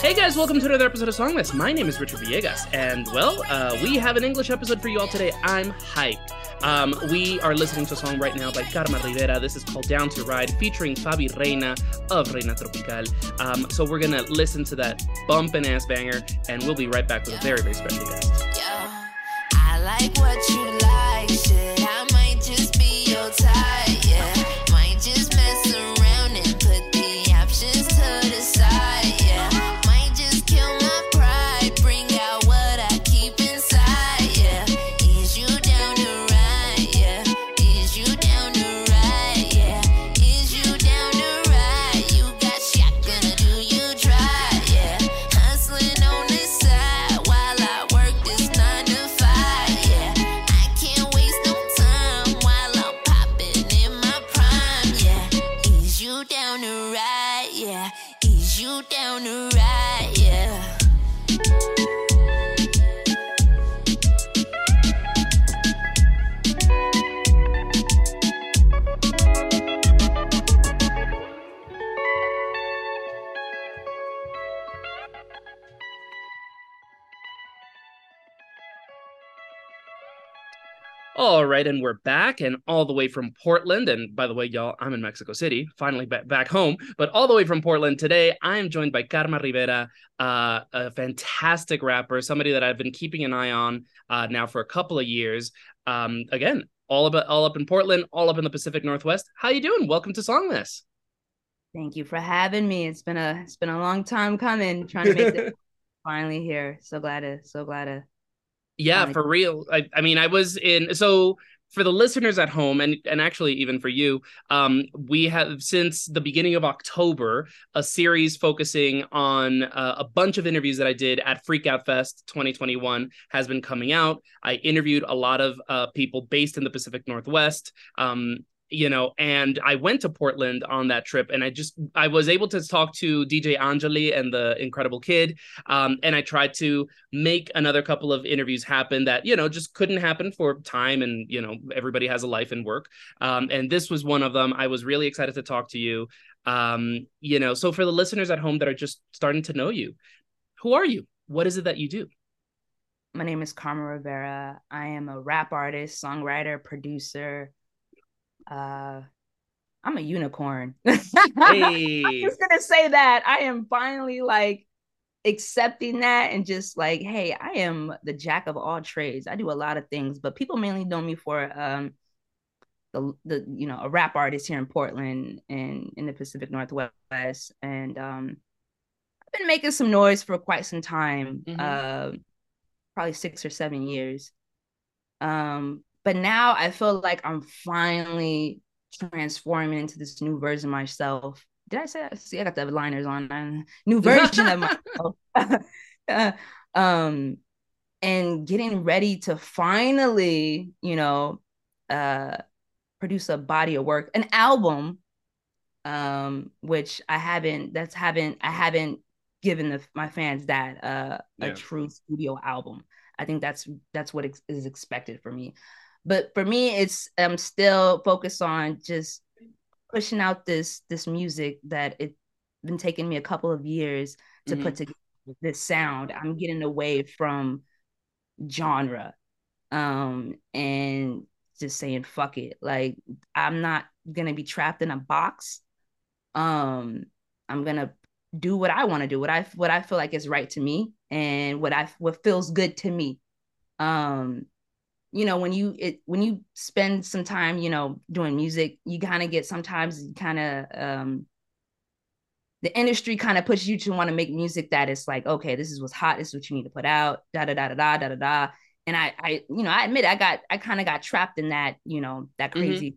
Hey guys, welcome to another episode of Songless. My name is Richard Villegas, and well, uh, we have an English episode for you all today. I'm hyped. Um, we are listening to a song right now by Karma Rivera. This is called Down to Ride, featuring Fabi Reina of Reina Tropical. Um, so we're gonna listen to that bumpin' ass banger, and we'll be right back with a very, very special guest. I like what you All right, and we're back and all the way from Portland. And by the way, y'all, I'm in Mexico City, finally back, home, but all the way from Portland today. I am joined by Karma Rivera, uh, a fantastic rapper, somebody that I've been keeping an eye on uh, now for a couple of years. Um, again, all about all up in Portland, all up in the Pacific Northwest. How you doing? Welcome to Songless. Thank you for having me. It's been a it's been a long time coming, trying to make it finally here. So glad to so glad to Yeah, Like- for real. I, I mean, I was in so for the listeners at home and and actually even for you, um, we have since the beginning of October a series focusing on uh, a bunch of interviews that I did at Freakout Fest 2021 has been coming out. I interviewed a lot of uh, people based in the Pacific Northwest. Um, you know, and I went to Portland on that trip, and I just I was able to talk to DJ Anjali and the Incredible Kid, um, and I tried to make another couple of interviews happen that you know just couldn't happen for time and you know everybody has a life and work um, and this was one of them i was really excited to talk to you um, you know so for the listeners at home that are just starting to know you who are you what is it that you do my name is Karma Rivera. I am a rap artist, songwriter, producer. Uh I'm a unicorn. I'm just gonna say that. I am finally like accepting that and just like, hey, I am the jack of all trades. I do a lot of things, but people mainly know me for um the the you know a rap artist here in Portland and in the Pacific Northwest. And um I've been making some noise for quite some time. Mhm. Uh probably six or seven years. Um, but now I feel like I'm finally transforming into this new version of myself. Did I say that? See, I got the liners on. uh, New version of myself. Uh, um, and getting ready to finally, you know, uh, produce a body of work, an album, um, which I haven't. That's haven't. I haven't given the, my fans that uh, Yeah. a true studio album. I think that's that's what ex- is expected for me. But for me, it's I'm still focused on just pushing out this this music that it's been taking me a couple of years to Mhm. put together this sound. I'm getting away from genre um and just saying fuck it. Like I'm not gonna be trapped in a box. Um I'm gonna do what I want to do, what I what I feel like is right to me and what I what feels good to me. Um you know when you it when you spend some time you know doing music you kind of get sometimes kind of um the industry kind of pushes you to want to make music that is like okay this is what's hot this is what you need to put out da da da da da da da da and i i you know i admit i got i kind of got trapped in that you know that Mhm. crazy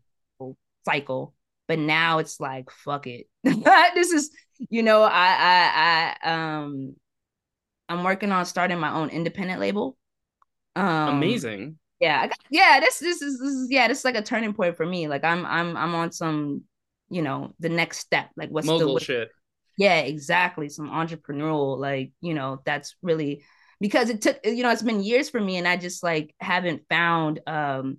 cycle but now it's like fuck it this is you know i i i um i'm working on starting my own independent label um Amazing. Yeah I got, yeah this this is this is yeah this is like a turning point for me. Like i'm i'm i'm on some you know the next step like what's the Mogul what- shit. yeah exactly some entrepreneurial like you know that's really because it took you know it's been years for me and i just like haven't found um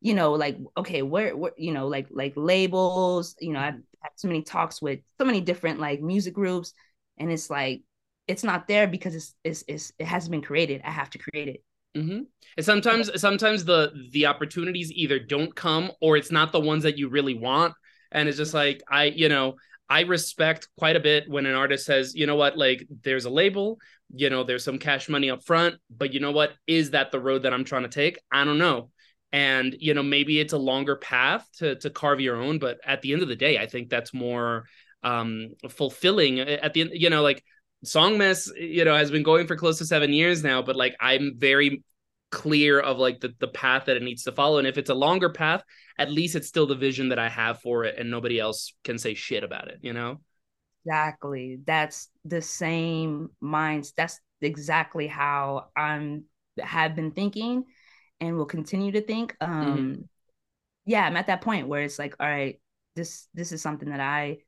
you know like okay where where you know like like labels you know i've had so many talks with so many different like music groups and it's like it's not there because it's it's, it's it hasn't been created. I have to create it hmm And sometimes, sometimes the the opportunities either don't come or it's not the ones that you really want. And it's just like I, you know, I respect quite a bit when an artist says, you know what, like there's a label, you know, there's some cash money up front, but you know what, is that the road that I'm trying to take? I don't know. And you know, maybe it's a longer path to to carve your own, but at the end of the day, I think that's more um fulfilling. At the end, you know, like Song Mess, you know, has been going for close to seven years now, but like I'm very clear of like the, the path that it needs to follow. And if it's a longer path, at least it's still the vision that I have for it and nobody else can say shit about it, you know? Exactly. That's the same minds. That's exactly how I'm have been thinking and will continue to think. Um yeah, I'm at that point where it's like, all right, this this is something that I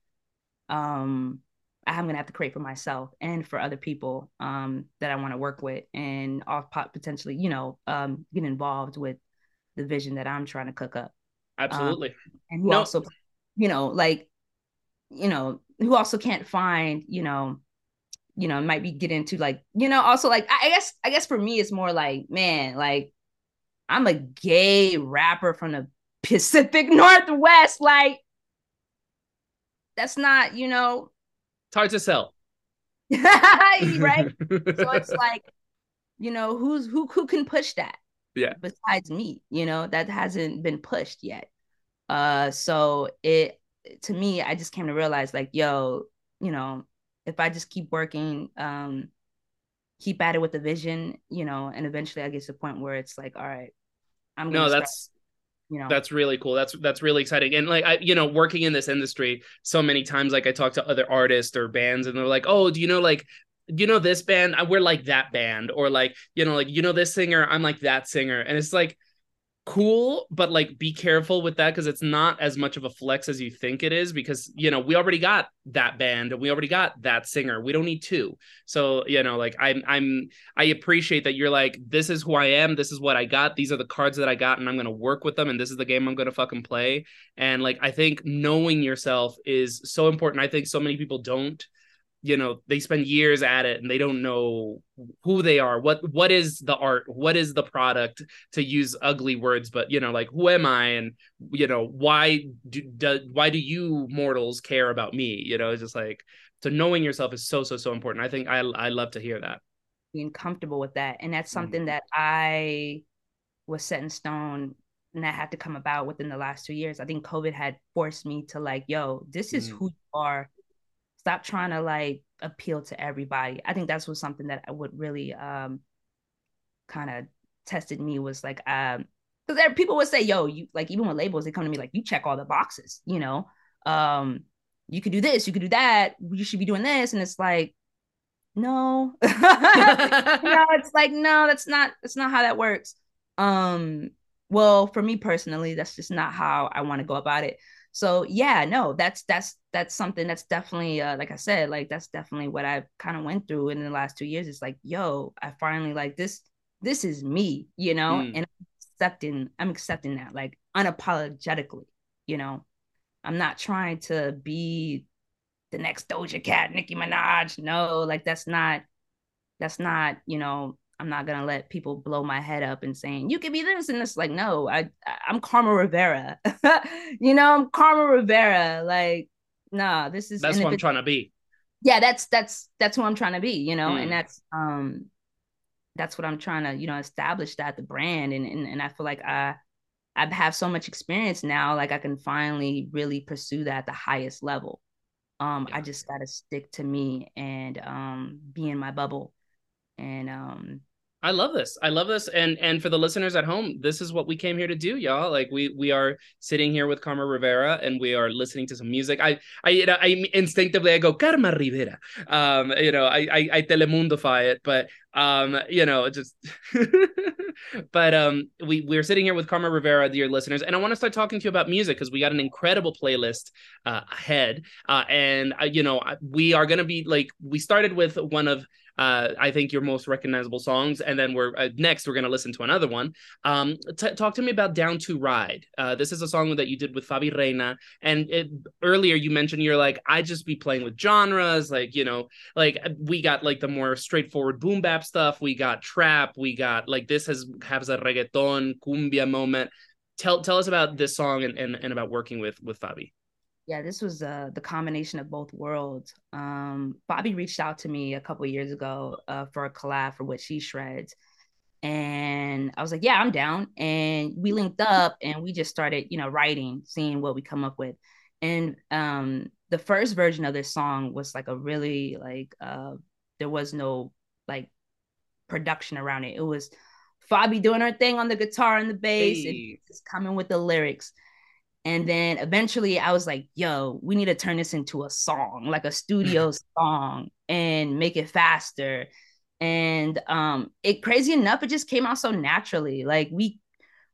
um I'm gonna have to create for myself and for other people um that I want to work with and off pot potentially, you know, um get involved with the vision that I'm trying to cook up Absolutely. and who No. also you know like you know who also can't find you know you know might be get into like you know also like I guess I guess for me it's more like man like I'm a gay rapper from the Pacific Northwest like that's not you know it's hard to sell. right so it's like you know who's who who can push that Yeah. besides me you know that hasn't been pushed yet uh so it to me i just came to realize like yo you know if i just keep working um keep at it with the vision you know and eventually i get to the point where it's like all right i'm gonna no, that's you know that's really cool. That's that's really exciting. And like I, you know, working in this industry so many times, like I talk to other artists or bands, and they're like, "Oh, do you know like, you know this band? We're like that band," or like, you know, like you know this singer, I'm like that singer, and it's like cool, but like be careful with that because it's not as much of a flex as you think it is. Because you know we already got that band and we already got that singer. We don't need two. So you know, like I'm I'm I appreciate that you're like, this is who I am, this is what I got, these are the cards that I got, and I'm gonna work with them, and this is the game I'm gonna fucking play. And like I think knowing yourself is so important. I think so many people don't, you know, they spend years at it and they don't know who they are, what what is the art, what is the product, to use ugly words, but you know, like who am I and you know, why do, do why do you mortals care about me? You know, it's just like so knowing yourself is so so so important. I think I I love to hear that. being comfortable with that and that's Mhm. something that i was set in stone and that had to come about within the last two years i think covid had forced me to like yo this is Mm. who you are stop trying to like appeal to everybody i think that's was something that i would really um kind of tested me was like um because people would say yo you like even with labels they come to me like you check all the boxes you know um you could do this you could do that you should be doing this and it's like no no, it's like no, that's not that's not how that works. Um, well, for me personally, that's just not how I want to go about it. So yeah, no, that's that's that's something that's definitely uh, like I said, like that's definitely what I kind of went through in the last two years. It's like, yo, I finally like this. This is me, you know, Mm. and I'm accepting. I'm accepting that like unapologetically, you know. I'm not trying to be the next Doja Cat, Nicki Minaj. No, like that's not that's not you know i'm not gonna let people blow my head up and saying you can be this and it's like no i i'm karma rivera you know i'm karma rivera like nah this is That's what I'm trying to be. yeah that's that's that's who i'm trying to be you know Mm. and that's um that's what I'm trying to, you know, establish that the brand and and, and I feel like I I have so much experience now, like I can finally really pursue that at the highest level. Um, Yeah. I just gotta stick to me and um be in my bubble. And um I love this. I love this. And and for the listeners at home, this is what we came here to do, y'all. Like we we are sitting here with Karma Rivera and we are listening to some music. I I you know, I instinctively I go Karma Rivera. Um, you know, I I, I telemundify it, but um, you know, just but um we we're sitting here with Karma Rivera, dear listeners, and I want to start talking to you about music because we got an incredible playlist uh ahead. Uh and uh, you know, we are gonna be like we started with one of uh, I think your most recognizable songs, and then we're uh, next we're gonna listen to another one. Um, t- talk to me about "Down to Ride." Uh, this is a song that you did with Fabi Reina, and it, earlier you mentioned you're like, I just be playing with genres, like you know, like we got like the more straightforward boom bap stuff, we got trap, we got like this has has a reggaeton cumbia moment. Tell tell us about this song and and, and about working with with Fabi. Yeah, this was uh the combination of both worlds. Um Fabi reached out to me a couple years ago uh for a collab for what she shreds. And I was like, yeah, I'm down. And we linked up and we just started, you know, writing, seeing what we come up with. And um the first version of this song was like a really like uh there was no like production around it. It was Fabi doing her thing on the guitar and the bass and Hey. just coming with the lyrics. And then eventually I was like, yo, we need to turn this into a song, like a studio song and make it faster. And um it crazy enough, it just came out so naturally. Like we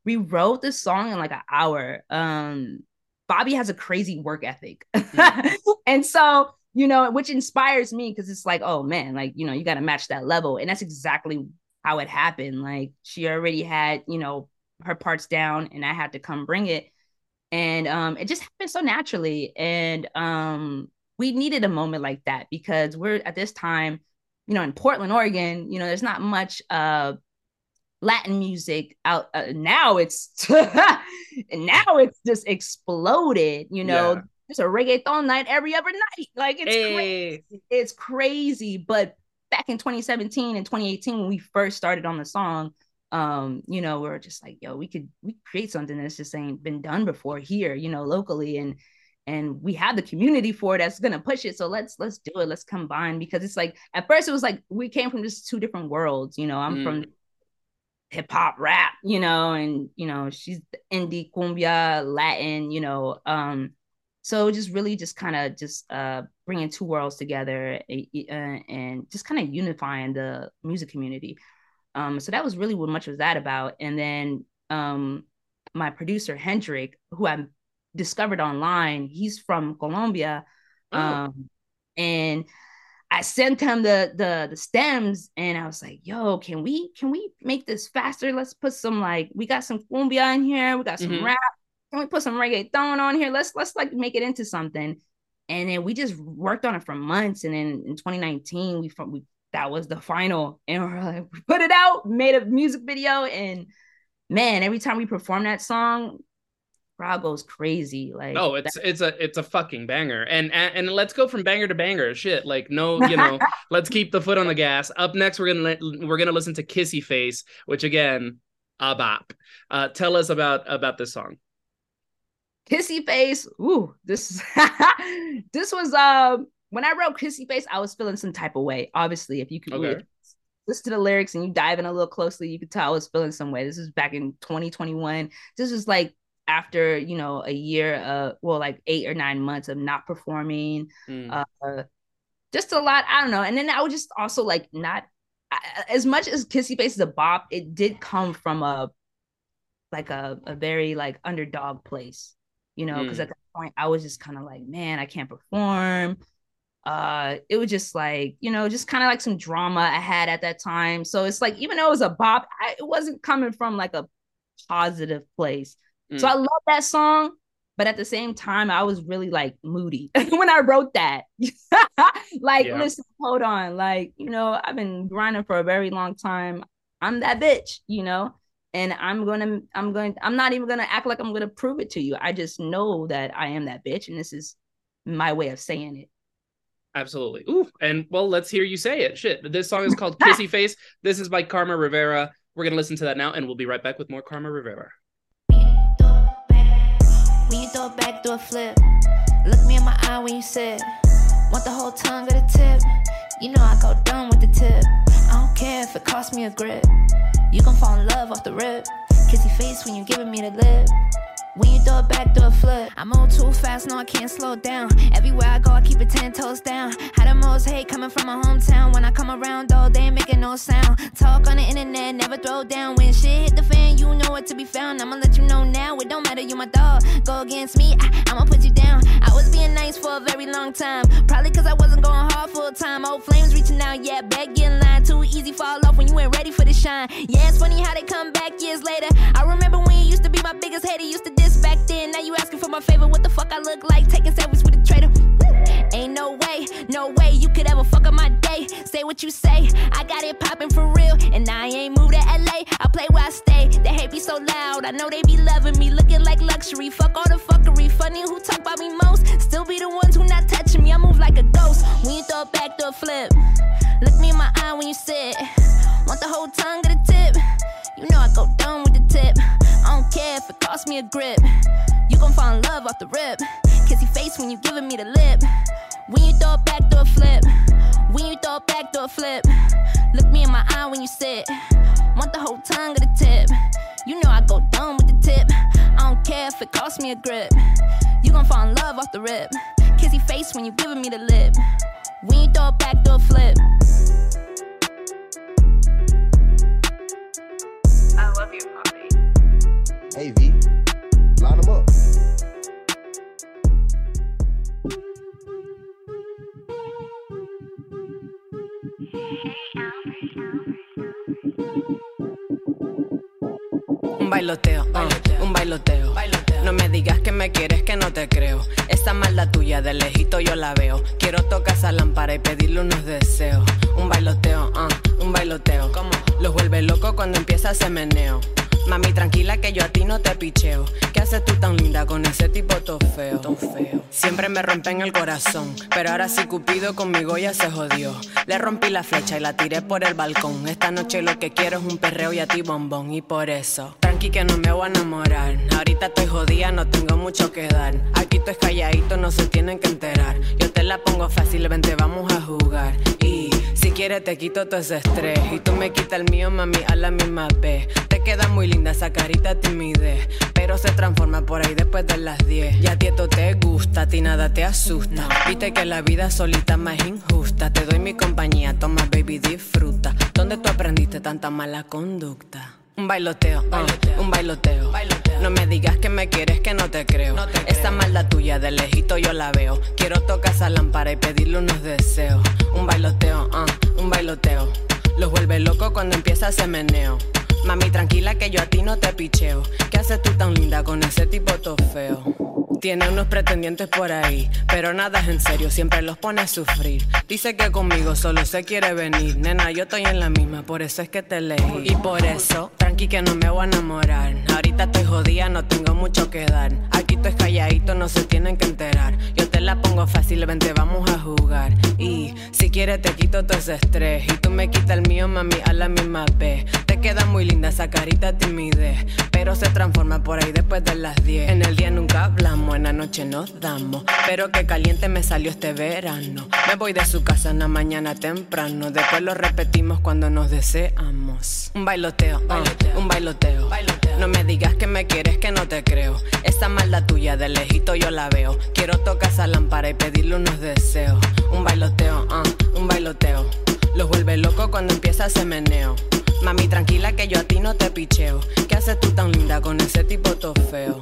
we wrote this song in like an hour. Um Fabi has a crazy work ethic. and so, you know, which inspires me because it's like, oh man, like, you know, you got to match that level. And that's exactly how it happened. Like she already had, you know, her parts down and I had to come bring it and um it just happened so naturally. And um we needed a moment like that because we're at this time you know in portland oregon you know there's not much uh latin music out uh, now it's now it's just exploded you know. Yeah. there's a reggaeton night every other night. Like it's crazy. It's crazy. But back in 2017 and 2018, when we first started on the song, um, you know, we are just like, yo, we could we create something that's just ain't been done before here, you know, locally. And and we have the community for it that's gonna push it. So let's let's do it. Let's combine because it's like at first it was like we came from just two different worlds. You know, I'm Mm. from hip hop rap, you know, and you know, she's indie cumbia, Latin, you know. Um, so just really just kind of just uh bringing two worlds together uh, and just kind of unifying the music community. Um, so that was really what much was that about. And then um, my producer Hendrik, who I discovered online, he's from Colombia, Oh. um, and I sent him the the the stems, and I was like, "Yo, can we can we make this faster? Let's put some like we got some cumbia in here, we got some Mhm. rap. Can we put some reggaeton on here? Let's let's like make it into something." And then we just worked on it for months, and then in 2019, we we that was the final, and we're like, we put it out, made a music video, and man, every time we perform that song, crowd goes crazy. Like, Oh, it's it's a it's a fucking banger, and, and and let's go from banger to banger. Shit, like no, you know, let's keep the foot on the gas. Up next, we're gonna li- we're gonna listen to Kissy Face, which again, a bop. Uh, tell us about about this song. Kissy Face. Ooh, this this was um when I wrote Kissy Face, I was feeling some type of way. Obviously, if you could Okay. listen to the lyrics and you dive in a little closely, you could tell I was feeling some way. This was back in 2021. This was like after you know a year uh well like eight or nine months of not performing Mm. uh just a lot i don't know and then i would just also like not I- as much as kissy face is a bop it did come from a like a, a very like underdog place you know because Mm. at that point i was just kind of like man i can't perform uh it was just like you know just kind of like some drama i had at that time. So it's like even though it was a bop I, it wasn't coming from like a positive place. So Mm. i love that song but at the same time i was really like moody when i wrote that. Like Yeah. listen hold on like you know i've been grinding for a very long time. I'm that bitch you know and i'm gonna i'm going i'm not even gonna act like i'm gonna prove it to you. I just know that i am that bitch and this is my way of saying it Absolutely. Ooh, and well, let's hear you say it. Shit. This song is called Kissy Face. This is by Karma Rivera. We're gonna listen to that now, and we'll be right back with more Karma Rivera. When you throw it back, do a flip. Look me in my eye when you sit. Want the whole tongue or the tip? You know I go dumb with the tip. I don't care if it costs me a grip. You gon' fall in love off the rip. Kissy face when you giving me the lip. When you throw back, do a flip. I move too fast, no, I can't slow down. Everywhere I go, I keep it ten toes down. Had the most hate coming from my hometown. When I come around, though, they ain't making no sound. Talk on the internet, never throw down. When shit hit the fan, you know where to be found. I'ma let you know now, it don't matter, you my dog. Go against me, I, I'ma put you down. I was being nice for a very long time. Probably cause I wasn't going hard full time. Old flames reaching out, yeah, back in line. Too easy fall off when you ain't ready for the shine. Yeah, it's funny how they come back years later. I remember when you used to be my biggest hater, used to diss back then. Now you asking for my favor, what the fuck I look like? Taking selfies with a traitor. Ain't no way, no way you could ever fuck up my day. Say what you say, I got it popping for real. And I ain't moved to LA, I play where I stay. They hate me so loud, I know they be loving me, looking like luxury. Fuck all the fuckery, funny who talk about me most. Still be the ones who not touching me, I move like a ghost. When you throw it back, do a flip. Look me in my eye when you sit. Costs me a grip. You gon' fall in love off the rip. Kissy face when you giving me the lip. When you throw it back, do a flip. When you throw it back, do a flip. Look me in my eye when you sit. Want the whole tongue of the tip. You know I go dumb with the tip. I don't care if it costs me a grip. You gon' fall in love off the rip. Kissy face when you giving me the lip. When you throw it back, do a flip. I love you. Hey V, line them up. Un bailoteo, ah, un bailoteo. No me digas que me quieres que no te creo. Esa maldad tuya de lejito yo la veo. Quiero tocar esa lámpara y pedirle unos deseos. Un bailoteo, ah, un bailoteo. Como los vuelve loco cuando empieza ese meneo. Mami, tranquila que yo a ti no te picheo. ¿Qué haces tú tan linda con ese tipo todo feo? feo. Siempre me rompen el corazón, pero ahora sí Cupido conmigo ya se jodió. Le rompí la flecha y la tiré por el balcón. Esta noche lo que quiero es un perreo y a ti bombón. Y por eso, tranqui que no me voy a enamorar. Ahorita estoy jodida, no tengo mucho que dar. Aquí tú es calladito, no se tienen que enterar. Yo te la pongo fácil, vente, vamos a jugar. Y si quieres te quito todo ese estrés. Y tú me quitas el mío, mami, a la misma vez. Te queda muy linda esa carita timidez. Pero se transforma por ahí después de las 10. Ya a ti esto te gusta, a ti nada te asusta. Viste que la vida solita más injusta. Te doy mi compañía, toma baby, disfruta. ¿Dónde tú aprendiste tanta mala conducta? Un bailoteo, un bailoteo. No me digas que me quieres que no te creo. Esa maldad tuya de lejito yo la veo. Quiero tocar esa lámpara y pedirle unos deseos. Un bailoteo, ah, un bailoteo. Los vuelve loco cuando empieza ese meneo. Mami, tranquila que yo a ti no te picheo. ¿Qué haces tú tan linda con ese tipo todo feo? Tiene unos pretendientes por ahí, pero nada es en serio, siempre los pone a sufrir. Dice que conmigo solo se quiere venir. Nena, yo estoy en la misma, por eso es que te leí. Y por eso, tranqui que no me voy a enamorar. Ahorita estoy jodida, no tengo mucho que dar. Aquí estoy calladito, no se tienen que enterar. Yo te la pongo fácil, vente, vamos a jugar. Y si quieres te quito todo ese estrés. Y tú me quitas el mío, mami, a la misma vez. Te queda muy linda esa carita timidez. Pero se transforma por ahí después de las 10. En el día nunca hablamos, en la noche nos damos. Pero que caliente me salió este verano. Me voy de su casa en la mañana temprano. Después lo repetimos cuando nos deseamos. Un bailoteo, ah, un bailoteo. No me digas que me quieres que no te creo. Esa maldad tuya de lejito yo la veo. Quiero tocar esa lámpara y pedirle unos deseos. Un bailoteo, ah, un bailoteo. Los vuelve loco cuando empieza ese meneo. Mami, tranquila que yo a ti no te picheo. ¿Qué haces tú tan linda con ese tipo todo feo?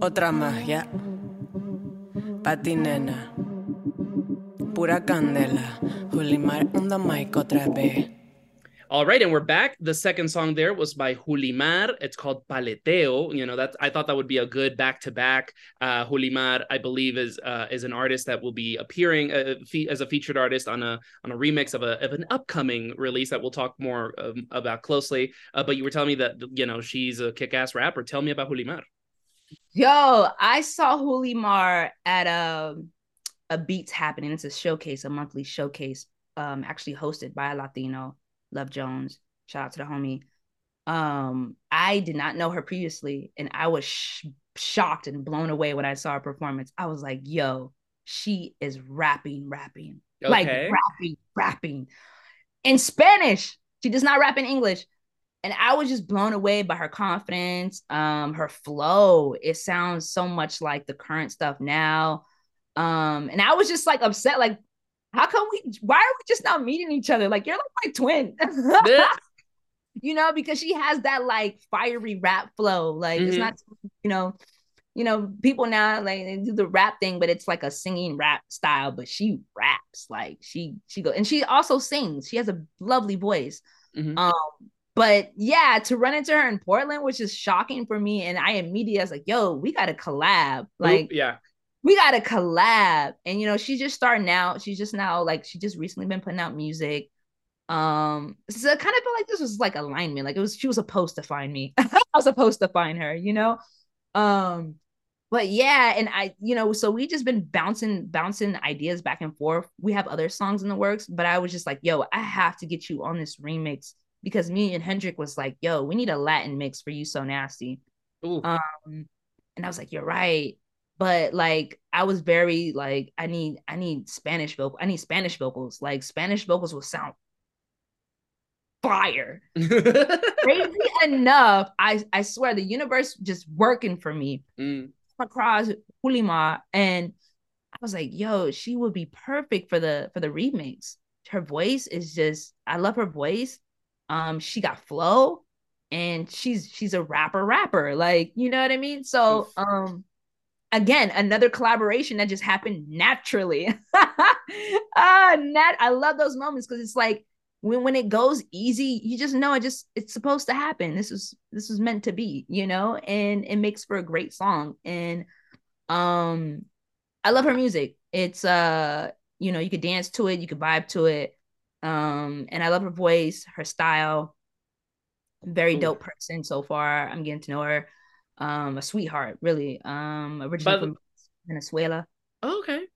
Otra más, ya. Pa' ti, nena. Pura candela. Julimar mic otra vez. All right, and we're back. The second song there was by Julimar. It's called Bailoteo. You know, that I thought that would be a good back to back. Julimar, I believe, is uh, is an artist that will be appearing uh, as a featured artist on a on a remix of a of an upcoming release that we'll talk more um, about closely. Uh, but you were telling me that you know she's a kick ass rapper. Tell me about Julimar. Yo, I saw Julimar at um a beats happening. It's a showcase, a monthly showcase, um, actually hosted by a Latino, Love Jones. Shout out to the homie. Um, I did not know her previously, and I was sh- shocked and blown away when I saw her performance. I was like, "Yo, she is rapping, rapping, like rapping, rapping in Spanish. She does not rap in English." And I was just blown away by her confidence, um, her flow. It sounds so much like the current stuff now. Um, and I was just like upset, like, how come we why are we just not meeting each other? Like, you're like my twin. Yeah. you know, because she has that like fiery rap flow. Like it's Mhm. not, you know, you know, people now like they do the rap thing, but it's like a singing rap style. But she raps like she she go and she also sings. She has a lovely voice. Mhm. Um, but yeah, to run into her in Portland, which is shocking for me, and I immediately was like, "Yo, we got to collab." Like, Oop, yeah. we got to collab. And you know, she's just starting out. She's just now like she just recently been putting out music. Um, so I kind of feel like this was like alignment. Like it was she was supposed to find me. I was supposed to find her, you know. Um, but yeah, and I, you know, so we just been bouncing, bouncing ideas back and forth. We have other songs in the works, but I was just like, yo, I have to get you on this remix because me and Hendrik was like, yo, we need a Latin mix for you so nasty. Ooh. Um, and I was like, you're right. But like I was very like, I need I need Spanish vocal, I need Spanish vocals. Like Spanish vocals will sound fire. Crazy enough, I I swear the universe just working for me Mm. across Julimar and I was like, yo, she would be perfect for the for the remix. Her voice is just I love her voice. Um she got flow and she's she's a rapper rapper like you know what I mean? So um again another collaboration that just happened naturally. ah, nat I love those moments because it's like when when it goes easy, you just know it just it's supposed to happen. This is this was meant to be, you know, and it makes for a great song. And um I love her music. It's uh, you know, you could dance to it, you could vibe to it. Um, and I love her voice, her style. Very dope person so far. I'm getting to know her. Um, a sweetheart, really. Um, originally the- from Venezuela. Oh, okay.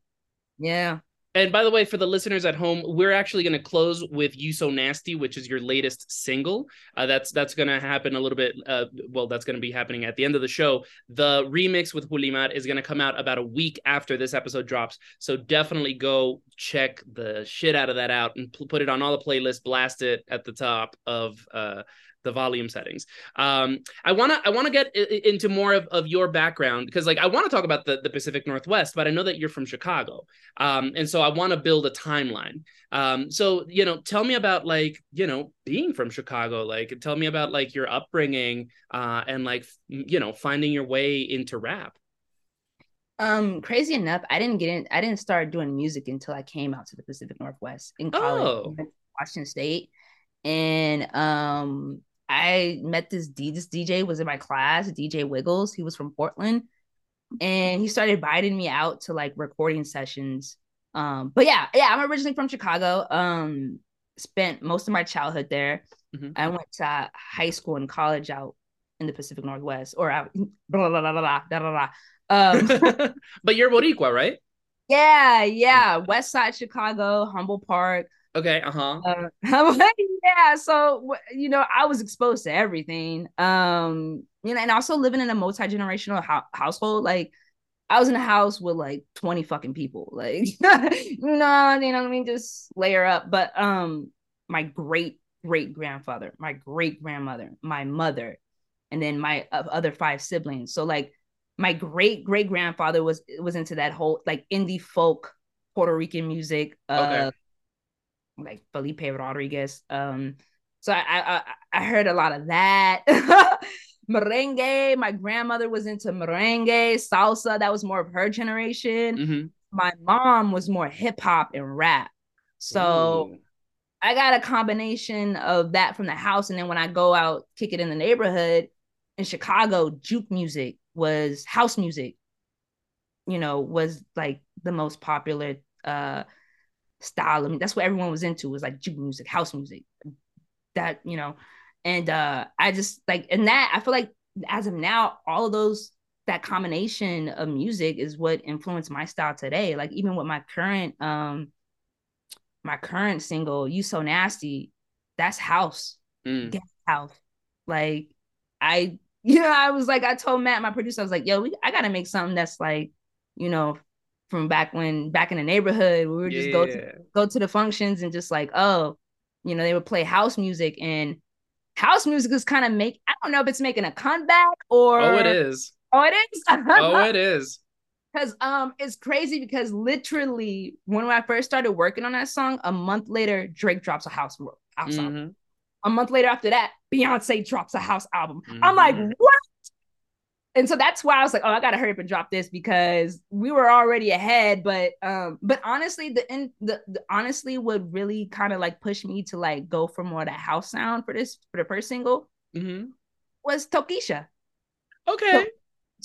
Yeah. And by the way, for the listeners at home, we're actually going to close with "You So Nasty," which is your latest single. Uh, that's that's going to happen a little bit. Uh, well, that's going to be happening at the end of the show. The remix with Julimar is going to come out about a week after this episode drops. So definitely go check the shit out of that out and put it on all the playlists. Blast it at the top of uh, the volume settings. Um, I wanna I wanna get i- into more of, of your background because like I want to talk about the the Pacific Northwest, but I know that you're from Chicago. Um, and so I want to build a timeline. Um, so you know, tell me about like you know being from Chicago. Like, tell me about like your upbringing uh, and like you know finding your way into rap. Um, crazy enough, I didn't get in, I didn't start doing music until I came out to the Pacific Northwest in college, Oh. I went to Washington State. And um I met this D this DJ was in my class, DJ Wiggles. He was from Portland. And he started inviting me out to like recording sessions. Um, but yeah, yeah, I'm originally from Chicago. Um, spent most of my childhood there. Mhm. I went to high school and college out in the Pacific Northwest, or out blah blah blah blah blah blah blah. blah. Um, but you're Boricua, right? yeah, yeah, West Side Chicago, Humboldt Park. Okay. Uh huh. Uh, I'm yeah, so you know, I was exposed to everything. Um, you know, and also living in a multi generational ho- household, like. I was in a house with like 20 fucking people. Like, you know, you know what I mean? Just layer up. But um, my great great grandfather, my great grandmother, my mother, and then my uh, other five siblings. So like my great great grandfather was was into that whole like indie folk Puerto Rican music. Uh, Okay. Like Felipe Rodriguez. Um, so I, I I- heard a lot of that. merengue. My grandmother was into merengue, salsa. That was more of her generation. hmm My mom was more hip hop and rap. So I got a combination of that from the house. And then when I go out, kick it in the neighborhood in Chicago, juke music was house music, you know, was like the most popular uh style. I mean, that's what everyone was into was like juke music, house music. That, you know, and uh I just like and that I feel like as of now, all of those that combination of music is what influenced my style today. Like even with my current um my current single, You So Nasty, that's house. Mm. Get house. Like I you know, I was like, I told Matt, my producer, I was like, yo, we, I gotta make something that's like, you know, from back when back in the neighborhood, we would just go to go to the functions and just like, oh, you know, they would play house music and house music is kind of make I don't know if it's making a comeback or Oh, it is. Oh, it is. Oh, it is. Because um, it's crazy because literally when I first started working on that song, a month later, Drake drops a house house album. Mhm. A month later after that, Beyonce drops a house album. I'm like, Mhm. what? And so that's why I was like, oh, I gotta hurry up and drop this because we were already ahead. But um, but honestly, the in the, the honestly would really kind of like push me to like go for more of that house sound for this for the first single mm-hmm. was Tokischa. Okay.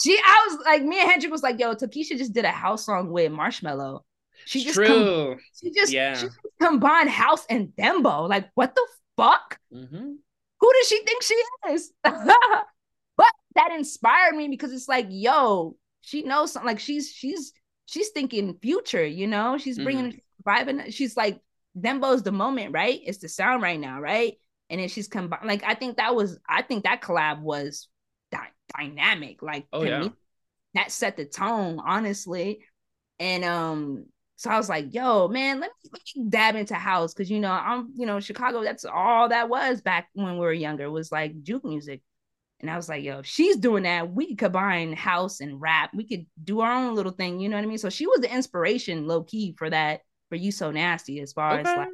She, I was like, me and Hendrik was like, yo, Tokischa just did a house song with Marshmello. She just com- she just Yeah. she just combined house and dembow. Like, what the fuck? Mhm. Who does she think she is? that inspired me because it's like, yo, she knows something. Like she's she's she's thinking future. You know, she's bringing vibing. She's like, dembow's the moment, right? It's the sound right now, right? And then she's combined. Like, I think that was, I think that collab was dy- dynamic. Like, Oh, yeah. me, that set the tone, honestly. And um, so I was like, yo, man, let me, let me dab into house because you know, I'm, you know, Chicago, that's all that was back when we were younger, was like juke music. And I was like, yo, if she's doing that, we could combine house and rap. We could do our own little thing, you know what I mean? So she was the inspiration, low key, for that, for you so nasty, as far as like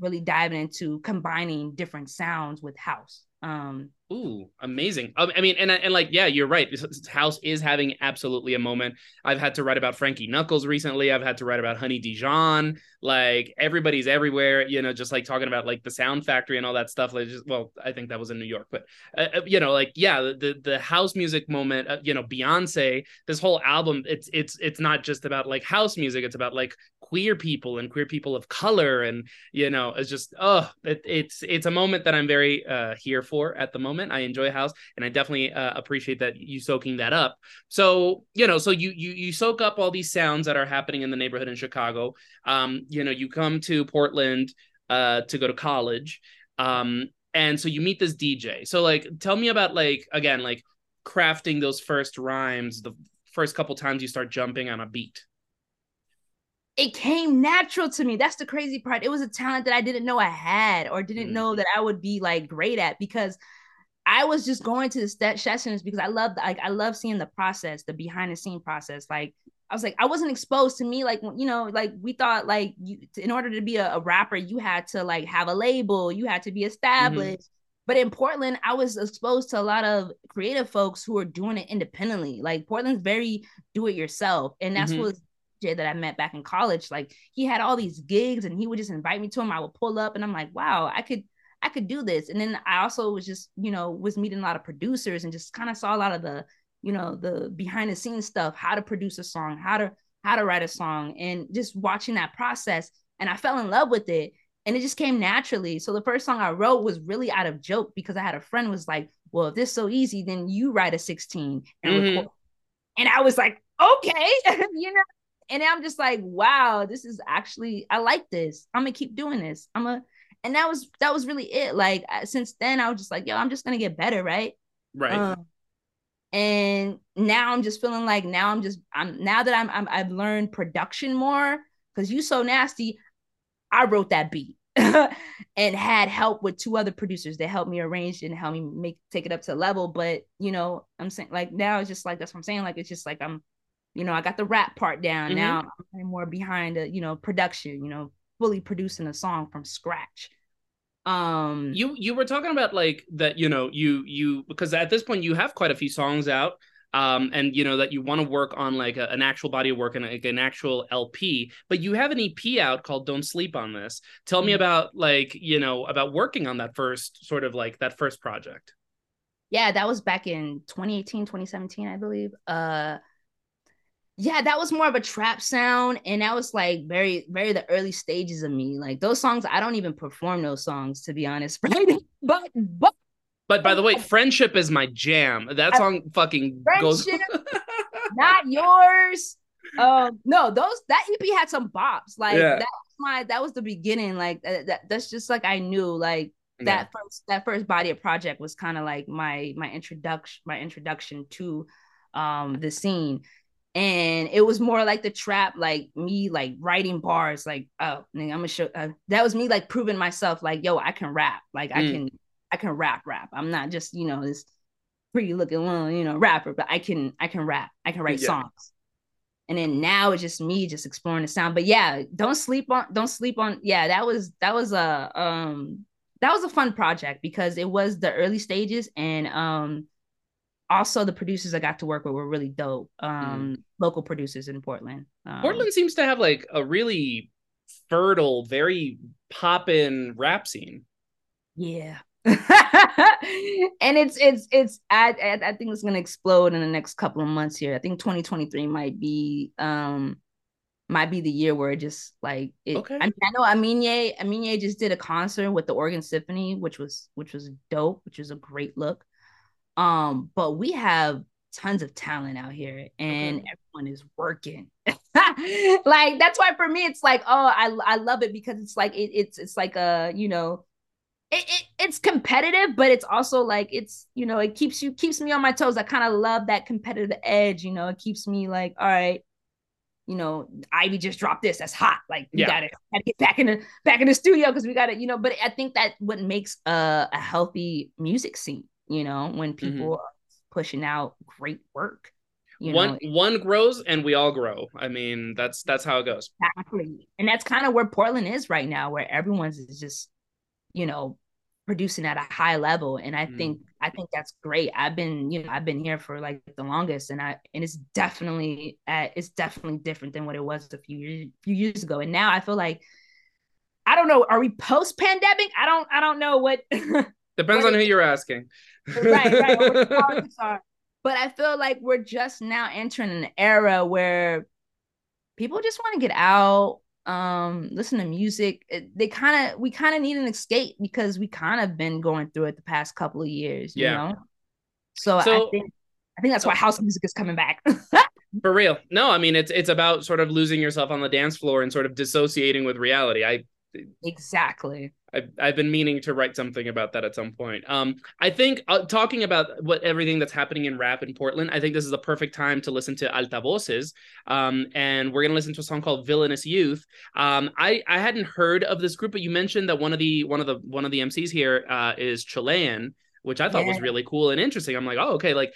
really diving into combining different sounds with house. Um, Ooh, amazing. Um, I mean, and and like, yeah, you're right. House is having absolutely a moment. I've had to write about Frankie Knuckles recently. I've had to write about Honey Dijon. Like everybody's everywhere. You know, just like talking about like the Sound Factory and all that stuff. Like, just well, I think that was in New York, but uh, uh, you know, like yeah, the the, house music moment. Uh, you know, Beyonce. This whole album. It's it's it's not just about like house music. It's about like queer people and queer people of color and you know it's just oh it, it's it's a moment that i'm very uh here for at the moment i enjoy house and i definitely uh, appreciate that you soaking that up so you know so you you you soak up all these sounds that are happening in the neighborhood in chicago um know you come to portland uh to go to college um and so you meet this dj so like tell me about like again like crafting those first rhymes the first couple times you start jumping on a beat it came natural to me. That's the crazy part. It was a talent that I didn't know I had or didn't Mm. know that I would be like great at because I was just going to the sessions because I love like I love seeing the process, the behind the scene process. Like I was like I wasn't exposed to me like you know like we thought like you in order to be a, a rapper you had to like have a label, you had to be established. But in Portland, I was exposed to a lot of creative folks who are doing it independently. Like Portland's very do it yourself, and that's Mhm. what Jay that I met back in college. Like he had all these gigs, and he would just invite me to him. I would pull up, and I'm like, wow, I could, I could do this. And then I also was just, you know, was meeting a lot of producers and just kind of saw a lot of the, you know, the behind the scenes stuff, how to produce a song, how to how to write a song, and just watching that process. And I fell in love with it and it just came naturally. So the first song I wrote was really out of joke because I had a friend was like, "Well, if this so easy, then you write a 16 and Mhm. And I was like, "Okay," you know. And I'm just like, "Wow, this is actually I like this. I'm gonna keep doing this. I'm a." And that was that was really it. Like since then, I was just like, "Yo, I'm just gonna get better, right?" right Um, and now I'm just feeling like now I'm just I'm now that I'm, I'm I've learned production more because you so nasty. I wrote that beat and had help with two other producers that helped me arrange and help me make take it up to a level. But you know, I'm saying like now it's just like that's what I'm saying. Like it's just like I'm, you know, I got the rap part down. Mhm. Now I'm more behind the, you know, production, you know, fully producing a song from scratch. Um you you were talking about like that you know you you because at this point you have quite a few songs out um and you know that you want to work on like a, an actual body of work and like an actual lp but you have an ep out called don't sleep on this. Tell me Mhm. about like you know about working on that first sort of like that first project. Yeah that was back in 2018 2017 i believe. Uh yeah that was more of a trap sound and that was like very very the early stages of me like those songs i don't even perform those songs to be honest right but but but by the way friendship is my jam that I- song fucking goes not yours. Um, no, those that EP had some bops. Like Yeah. that was my that was the beginning. Like that, that that's just like I knew like that first that first body of project was kind of like my my introduction my introduction to um the scene and it was more like the trap like me like writing bars like oh i'm gonna show uh, that was me like proving myself like yo i can rap. Like i Mm. can i can rap rap. I'm not just you know this pretty looking little you know rapper but i can i can rap. I can write Yeah. songs. And then now it's just me just exploring the sound. But yeah don't sleep on don't sleep on yeah that was that was a um that was a fun project because it was the early stages and um also the producers I got to work with were really dope. Um local producers in Portland. Um, Portland seems to have like a really fertile, very poppin' rap scene. Yeah. and it's it's it's I, I I think it's gonna explode in the next couple of months here. I think 2023 might be um might be the year where it just like it Okay. I, mean, I know Aminé Aminé just did a concert with the Oregon Symphony, which was which was dope, which was a great look. Um, but we have tons of talent out here and Okay. everyone is working. like that's why for me it's like oh I I love it because it's like it, it's it's like a you know it, it it's competitive but it's also like it's you know it keeps you keeps me on my toes. I kind of love that competitive edge, you know. It keeps me like all right, you know, Ivy just dropped this. That's hot. Like we Yeah. gotta gotta get back in the back in the studio because we gotta, you know. But I think that what makes a, a healthy music scene, you know, when people are pushing out great work. You one know, one grows and we all grow. I mean, that's that's how it goes. exactly. And that's kind of where Portland is right now, where everyone's is just, you know, producing at a high level. And I Mm. think I think that's great. I've been, you know, I've been here for like the longest, and I and it's definitely at it's definitely different than what it was a few years few years ago. And now I feel like I don't know, are we post pandemic? I don't I don't know what Depends on who you're asking. right, right. or what politics are. But I feel like we're just now entering an era where people just want to get out, um, listen to music. It- They kind of, we kind of need an escape because we kind of been going through it the past couple of years, you Yeah. know. So, So- I think, I think that's why house music is coming back. For real. No, I mean it's it's about sort of losing yourself on the dance floor and sort of dissociating with reality. I exactly. I've, I've been meaning to write something about that at some point. Um, I think uh, talking about what everything that's happening in rap in Portland, I think this is the perfect time to listen to Altavoces. Um, and we're gonna listen to a song called "Villainous Youth." Um, I I hadn't heard of this group, but you mentioned that one of the one of the one of the MCs here uh, is Chilean, which I thought was really cool and interesting. I'm like, oh, okay. Like,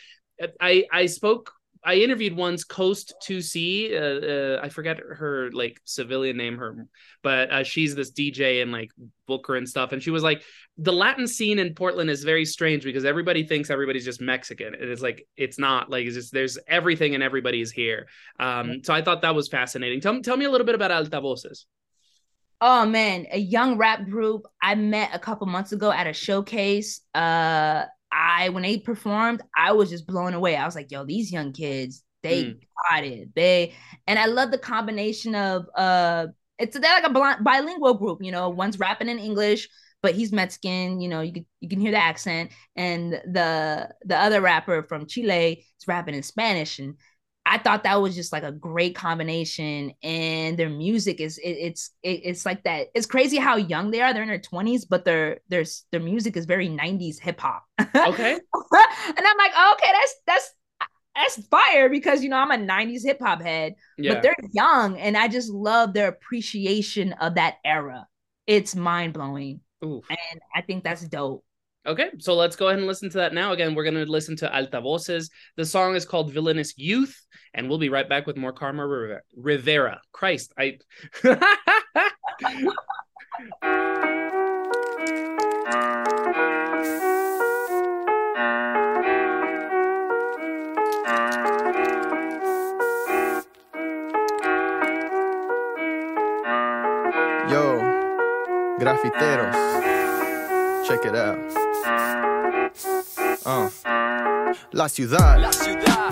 I I spoke. I interviewed once Coast 2C. Uh, uh, I forget her like civilian name, her, but uh, she's this DJ and like booker and stuff. And she was like, the Latin scene in Portland is very strange because everybody thinks everybody's just Mexican. And It is like it's not like it's just there's everything and everybody's here. Um, so I thought that was fascinating. Tell tell me a little bit about Altavoces. Oh man, a young rap group I met a couple months ago at a showcase. Uh I when they performed, I was just blown away. I was like, yo, these young kids, they Mm. got it. They and I love the combination of uh it's they're like a bilingual group, you know, one's rapping in English, but he's Mexican, you know, you can you can hear the accent, and the the other rapper from Chile is rapping in Spanish and I thought that was just like a great combination, and their music is it, it's it, it's like that. It's crazy how young they are. They're in their twenties, but their their their music is very '90s hip hop. Okay. and I'm like, oh, okay, that's that's that's fire because you know I'm a '90s hip hop head, Yeah. but they're young, and I just love their appreciation of that era. It's mind blowing, and I think that's dope. Okay, so let's go ahead and listen to that now. Again, we're going to listen to Altavoces. The song is called Villainous Youth, and we'll be right back with more Karma Rive- Rivera. Christ, I. Yo, grafiteros, check it out. Uh. La ciudad,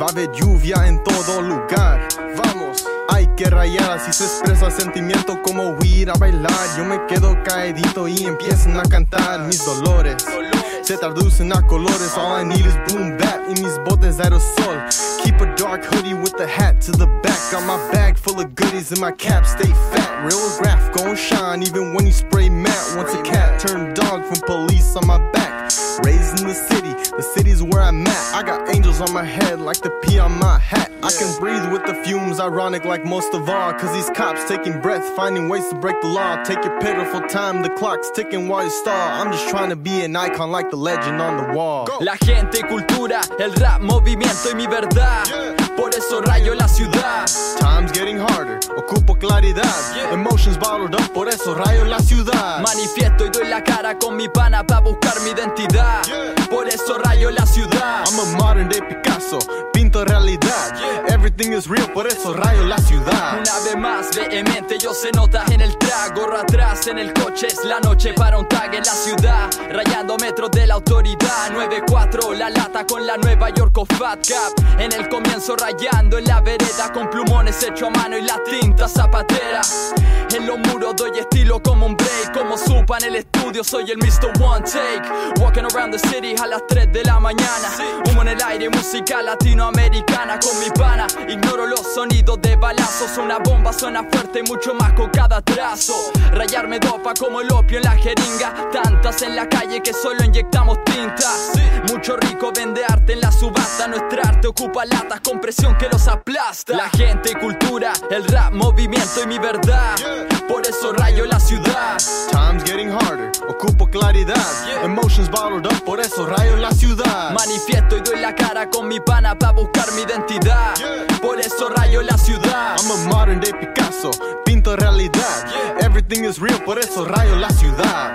va a haber lluvia en todo lugar. Vamos, hay que rayar así se expresa sentimiento como huir a bailar. Yo me quedo caedito y empiezan a cantar mis dolores. Se traducen a colores, all I need is boom bap y mis botes aerosol. Keep a dark hoodie with the hat to the back. Got my bag full of goodies and my cap stay fat. Real graph gon' shine even when you spray matte. Once a cat turned dog from police on my back. Raised in the city, the city's where I'm at. I got angels on my head like the P on my hat. I can breathe with the fumes, ironic like most of all. Cause these cops taking breath, finding ways to break the law. Take your pitiful time, the clock's ticking while you stall. I'm just trying to be an icon like the legend on the wall. La gente cultura, el rap, movimiento y mi verdad die. Yeah. Por eso rayo la ciudad. Time's getting harder, ocupo claridad. Emotions bottled up, por eso rayo la ciudad. Manifiesto y doy la cara con mi pana para buscar mi identidad. Por eso rayo la ciudad. I'm a modern day Picasso, pinto realidad. Everything is real, por eso rayo la ciudad. Una vez más, vehemente, yo se nota en el trago. Atrás en el coche, es la noche para un tag en la ciudad. Rayando metros de la autoridad. 9-4, la lata con la Nueva York of Fat Cap. En el comienzo rayando en la vereda con plumones hecho a mano y la tinta zapatera. En los muros doy estilo como un break. Como supa en el estudio, soy el Mr. One Take. Walking around the city a las 3 de la mañana. Humo en el aire, música latinoamericana con mi pana. Ignoro los sonidos de balazos. Una bomba suena fuerte, mucho más con cada trazo. Rayarme dopa como el opio en la jeringa. Tantas en la calle que solo inyectamos tinta. Mucho rico vende arte en la subasta. Nuestra arte ocupa latas con que los aplasta. La gente y cultura, el rap, movimiento y mi verdad. Por eso rayo la ciudad. Time's getting harder, ocupo claridad. Emotions bottled up, por eso rayo la ciudad. Manifiesto y doy la cara con mi pana para buscar mi identidad. Por eso rayo la ciudad. I'm a modern day Picasso, pinto realidad. Everything is real, por eso rayo la ciudad.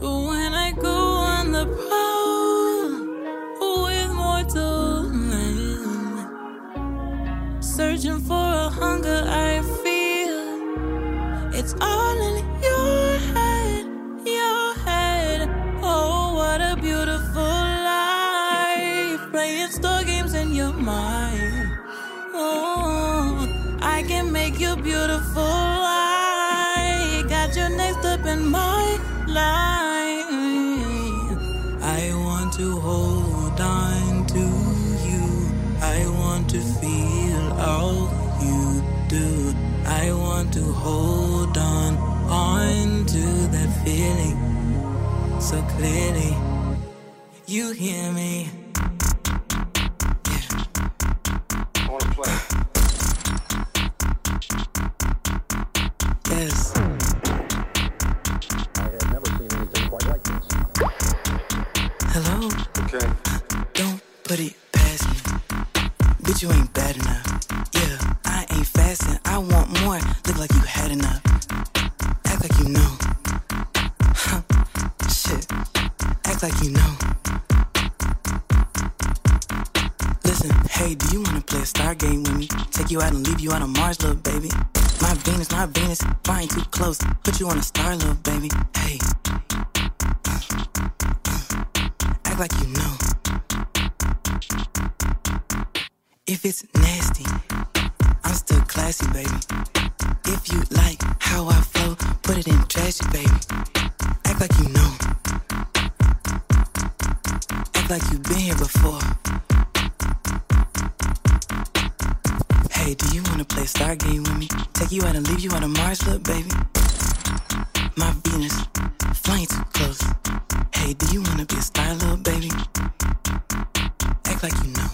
When I go on the prowl with mortal men, searching for a hunger I feel, it's all to hold on, on to that feeling so clearly. You hear me? You out and leave you on a Mars, little baby. My Venus, my Venus, flying too close. Put you on a star, little baby. Hey. Act like you know. If it's nasty, I'm still classy, baby. If you like how I flow, put it in trashy, baby. Act like you know. Act like you've been here before. Hey, do you wanna play a star game with me? Take you out and leave you on a Mars, look, baby. My Venus, flying too close. Hey, do you wanna be a star, little baby? Act like you know.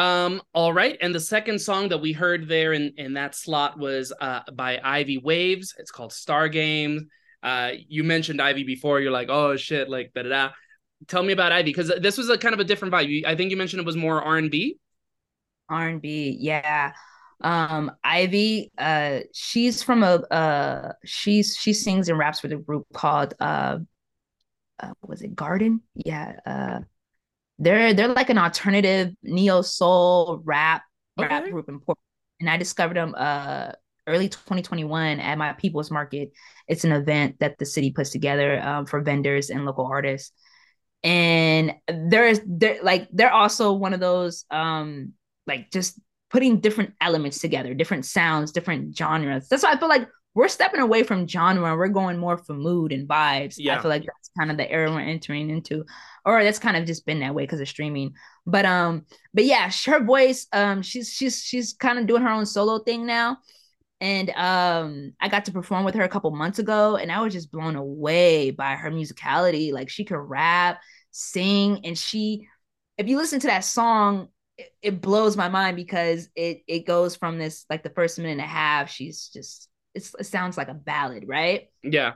Um, all right. And the second song that we heard there in, in that slot was uh by Ivy Waves. It's called Star Games. Uh you mentioned Ivy before, you're like, oh shit, like da da da. Tell me about Ivy, because this was a kind of a different vibe. I think you mentioned it was more R and B. R&B, yeah. Um, Ivy, uh, she's from a uh, she's she sings and raps with a group called uh, uh was it Garden? Yeah, uh, they're they're like an alternative neo soul rap rap group in Portland, and I discovered them uh early 2021 at my People's Market. It's an event that the city puts together um, for vendors and local artists, and there's they're like they're also one of those um like just putting different elements together, different sounds, different genres. That's why I feel like we're stepping away from genre and we're going more for mood and vibes. Yeah. I feel like that's kind of the era we're entering into, or that's kind of just been that way because of streaming. But um, but yeah, her voice, um, she's she's she's kind of doing her own solo thing now. And um, I got to perform with her a couple months ago, and I was just blown away by her musicality. Like she could rap, sing, and she, if you listen to that song, it, blows my mind because it it goes from this like the first minute and a half, she's just it sounds like a ballad, right? Yeah.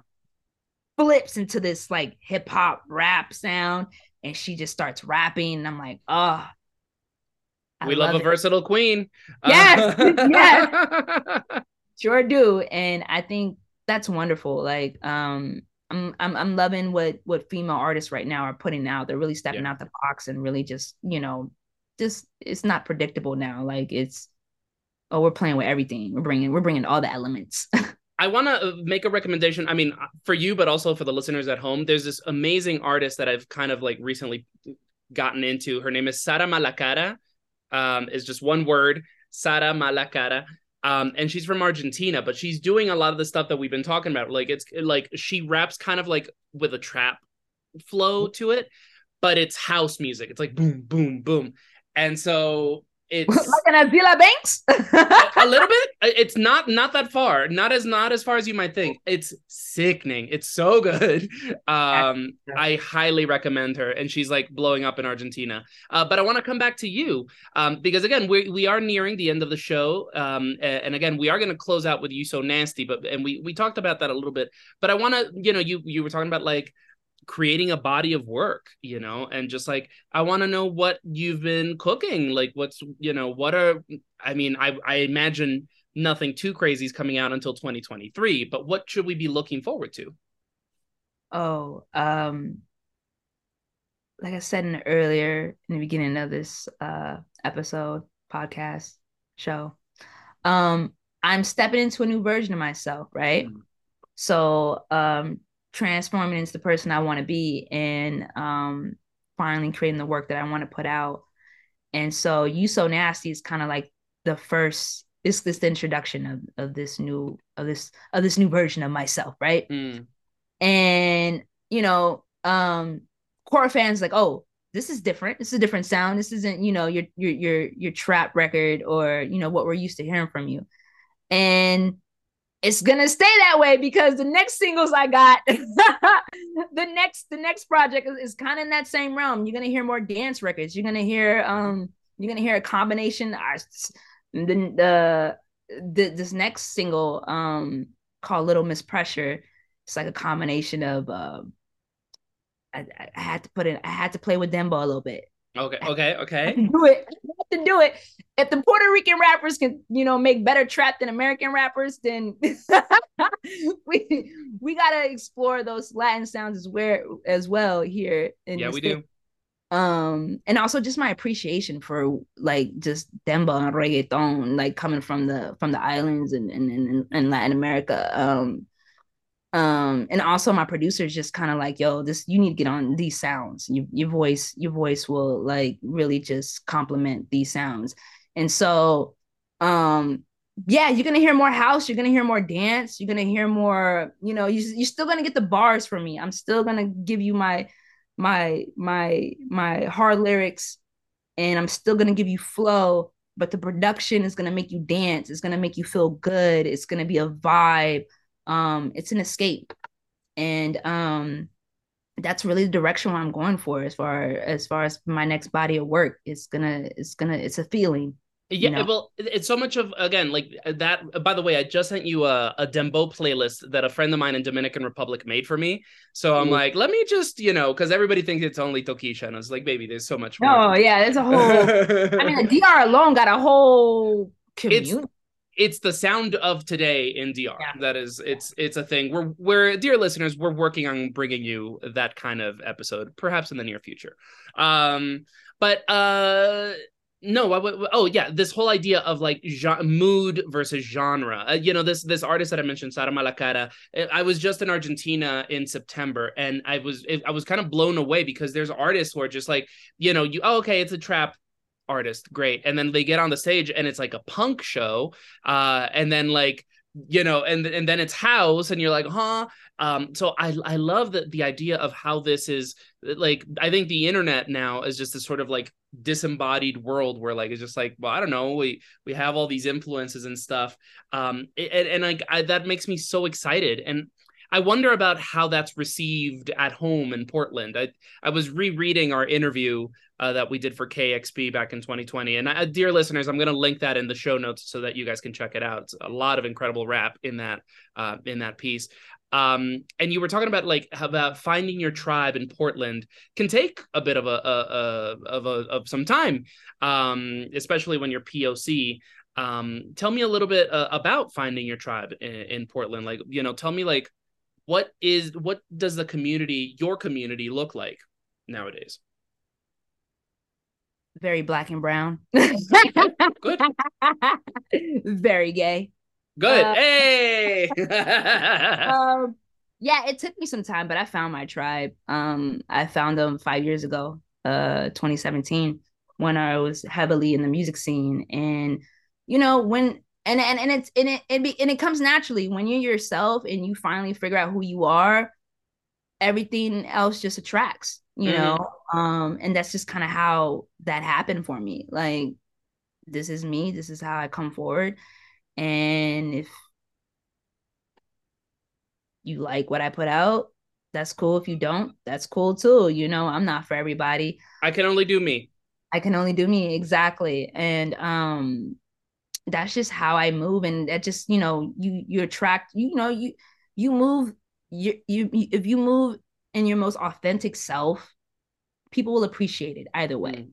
Flips into this like hip hop rap sound, and she just starts rapping, and I'm like, oh, I we love, a versatile queen. Yes, Uh, yes. sure do and i think that's wonderful like um I'm, I'm I'm loving what what female artists right now are putting out. They're really stepping out the box and really just you know, just it's not predictable now. Like it's oh we're playing with everything. We're bringing we're bringing all the elements. I want to make a recommendation. I mean, for you, but also for the listeners at home. There's this amazing artist that I've kind of like recently gotten into. Her name is Sara Malacara. Um, is just one word, Sara Malacara. Um, and she's from Argentina, but she's doing a lot of the stuff that we've been talking about. Like it's like she raps kind of like with a trap flow to it, but it's house music. It's like boom, boom, boom. And so it's like an Azealia Banks. a little bit. It's not not that far. Not as not as far as you might think. It's sickening. It's so good. Um, I highly recommend her, and she's like blowing up in Argentina. Uh, but I want to come back to you um, because again, we we are nearing the end of the show, um, and, again, we are going to close out with you so nasty. But and we we talked about that a little bit. But I want to, you know, you you were talking about like creating a body of work you know and just like i want to know what you've been cooking like what's you know what are i mean i i imagine nothing too crazy is coming out until 2023 but what should we be looking forward to Oh, um, like I said in earlier in the beginning of this uh episode, podcast, show, um, I'm stepping into a new version of myself, right? So, um, transforming into the person I want to be and um finally creating the work that I want to put out. And so You So Nasty is kind of like the first it's this introduction of of this new of this of this new version of myself, right? Mm. and you know um core fans like oh this is different. This is a different sound. This isn't, you know, your your your your trap record or you know what we're used to hearing from you. And it's gonna stay that way because the next singles I got, the next the next project is, is kind of in that same realm. You're gonna hear more dance records. You're gonna hear um you're gonna hear a combination. Uh, the the, the this next single um called Little Miss Pressure. It's like a combination of uh, I, I had to put it. I had to play with Dembow a little bit. Okay, okay, okay. do it. To do it. If the Puerto Rican rappers can, you know, make better trap than American rappers, then we we gotta explore those Latin sounds as where as well here. In Yeah, we States. do. Um, and also just my appreciation for like just dembow and reggaeton, like coming from the from the islands and and and, and Latin America. Um, um, and also my producers just kind of like, yo, this you need to get on these sounds. Your your voice, your voice will like really just complement these sounds. And so, um, yeah, you're gonna hear more house, you're gonna hear more dance, you're gonna hear more, you know, you, you're still gonna get the bars from me. I'm still gonna give you my my my my hard lyrics and I'm still gonna give you flow, but the production is gonna make you dance, it's gonna make you feel good, it's gonna be a vibe. Um, it's an escape. And um that's really the direction where I'm going for as far as far as my next body of work. It's gonna it's gonna it's a feeling. Yeah, well, it's so much of again like that. By the way, I just sent you a, a Dembow playlist that a friend of mine in Dominican Republic made for me. So I'm Ooh. like, let me just you know, because everybody thinks it's only Tokischa, and I was like, baby, there's so much more. Oh yeah, there's a whole I mean the DR alone got a whole community. it's the sound of today in DR. That is, it's it's a thing. We're we're dear listeners, we're working on bringing you that kind of episode, perhaps in the near future. Um, but uh. No, I w- oh yeah, this whole idea of like gen- mood versus genre. Uh, you know, this this artist that I mentioned, Sara Malacara. I- I was just in Argentina in September, and I was I was kind of blown away because there's artists who are just like, you know, you oh, okay, it's a trap artist great. And then they get on the stage and it's like a punk show uh and then like you know and and then it's house and you're like huh? Um so i i love the the idea of how this is like i think the internet now is just this sort of like disembodied world where like it's just like well i don't know we we have all these influences and stuff. Um and and like I, that makes me so excited. And I wonder about how that's received at home in Portland. I I was rereading our interview uh, that we did for KEXP back in 2020, and dear listeners, I'm going to link that in the show notes so that you guys can check it out. It's a lot of incredible rap in that uh, in that piece. Um, and you were talking about like about finding your tribe in Portland can take a bit of a, a, a of a of some time, um, especially when you're POC. Um, tell me a little bit uh, about finding your tribe in, in Portland. Like, you know, tell me like what is what does the community your community look like nowadays very black and brown. good. very gay. good Uh, hey um, yeah, it took me some time, but I found my tribe. Um, I found them five years ago, uh, 2017, when I was heavily in the music scene, and you know when and and and it's and it it be, and it comes naturally when you're yourself and you finally figure out who you are. Everything else just attracts, you Mhm. know. Um, and that's just kind of how that happened for me. Like, this is me. This is how I come forward, and if you like what I put out, that's cool. If you don't, that's cool too. You know, I'm not for everybody. i can only do me I can only do me exactly. And um that's just how I move and that just, you know, you you attract, you know, you you move you you if you move in your most authentic self, people will appreciate it either way. Mm.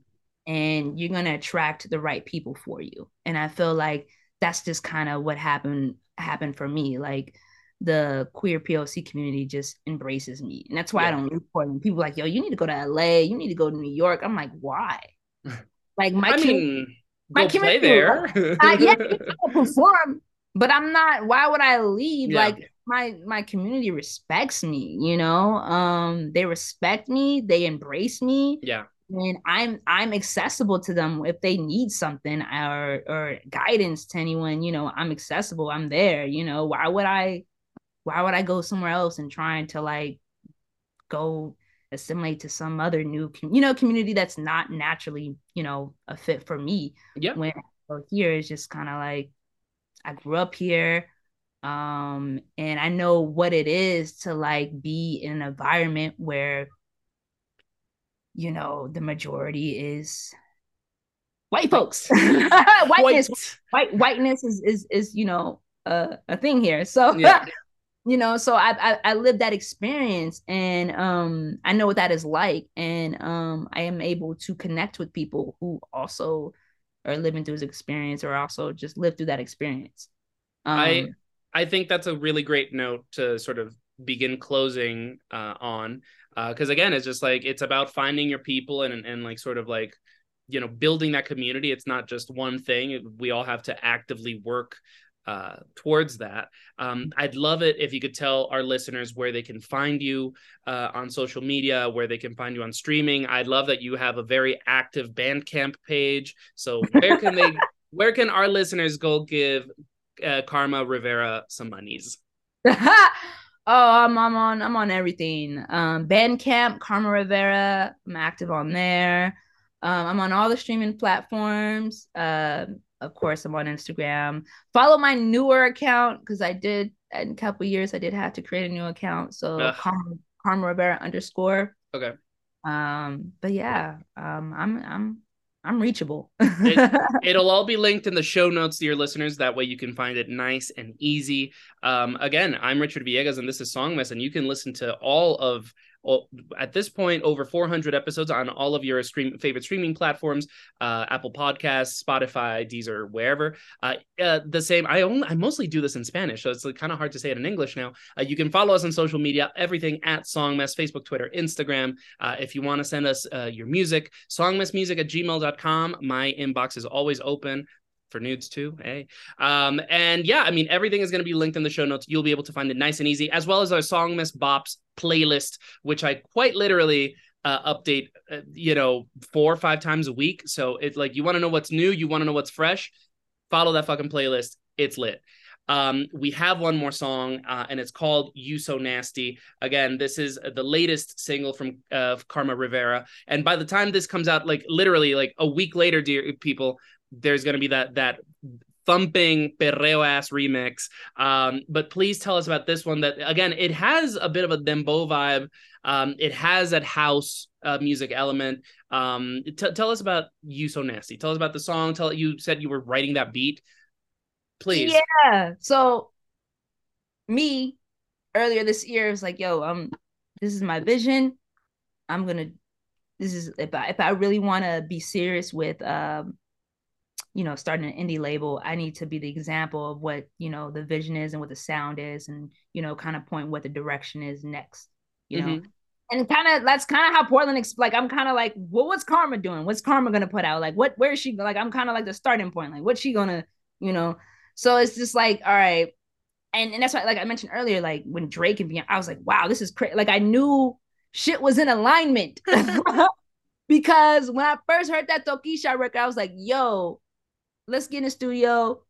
And you're going to attract the right people for you. And I feel like that's just kind of what happened happened for me. Like the queer POC community just embraces me. And that's why I don't leave Portland. People are like, yo, you need to go to LA, you need to go to New York. I'm like, why? Like my i mean my play there I, yeah, I'll perform, but I'm not. Why would I leave? Yeah. Like my my community respects me. You know, um, they respect me. They embrace me, yeah and I'm I'm accessible to them if they need something or or guidance to anyone. You know, I'm accessible. I'm there. You know, why would I? Why would I go somewhere else and trying to like go assimilate to some other new com- you know community that's not naturally you know a fit for me. Yeah. when I go here it's just kind of like i grew up here um and i know what it is to like be in an environment where you know the majority is white folks. Whiteness white whiteness is is is you know a, a thing here. So Yeah. you know so I, I i lived that experience and um i know what that is like and um i am able to connect with people who also are living through this experience or also just live through that experience. Um I I think that's a really great note to sort of begin closing uh, on because again it's just like it's about finding your people and and like sort of like you know building that community. It's not just one thing. We all have to actively work uh towards that. Um i'd love it if you could tell our listeners where they can find you uh on social media where they can find you on streaming. I'd love that you have a very active bandcamp page. So where can they where can our listeners go give uh, karma rivera some monies? Oh I'm, I'm on i'm on everything. Um bandcamp karma rivera i'm active on there. Um i'm on all the streaming platforms. Um of course i'm on instagram follow my newer account because i did in a couple years i did have to create a new account so karma, karma rivera underscore okay um but yeah um i'm i'm i'm reachable It'll all be linked in the show notes to your listeners. That way you can find it nice and easy. Um, again, I'm Richard Villegas, and this is Song Mess, and you can listen to all of. All- At this point, over 400 episodes on all of your stream favorite streaming platforms, uh, Apple Podcasts, Spotify, Deezer, wherever. Uh, uh, the same. I only I mostly do this in Spanish, so it's like, kind of hard to say it in English now. Uh, you can follow us on social media, everything at Songmess, Facebook, Twitter, Instagram. Uh, if you want to send us uh, your music, songmessmusic at gmail.com. My inbox is always open for nudes too. Hey. Um, and yeah, I mean, everything is going to be linked in the show notes. You'll be able to find it nice and easy, as well as our Song Mess Bops playlist, which I quite literally uh, update, uh, you know, four or five times a week. So it's like you want to know what's new, you want to know what's fresh, follow that fucking playlist. It's lit. Um, we have one more song, uh, and it's called "You So Nasty." Again, this is the latest single from uh, Karma Rivera, and by the time this comes out, like literally like a week later, dear people, there's going to be that that thumping perreo ass remix. Um, but please tell us about this one. That again, it has a bit of a dembow vibe. Um, it has that house uh, music element. Um, t- tell us about "You So Nasty." Tell us about the song. Tell you said you were writing that beat. Please. Yeah. So me earlier this year was like, yo, um, this is my vision. I'm gonna this is if I if I really wanna be serious with um, you know, starting an indie label, I need to be the example of what, you know, the vision is and what the sound is and, you know, kind of point what the direction is next, you know. Mhm. And kind of that's kind of how Portland ex- like I'm kind of like, well, what's Karma doing? What's Karma gonna put out? Like, what where is she like I'm kind of like the starting point, like what's she gonna, you know? So it's just like, all right. And, and that's why, like I mentioned earlier, like when Drake and Beyonce, I was like, wow, this is crazy. Like I knew shit was in alignment because when I first heard that Tokischa record, I was like, yo, let's get in the studio.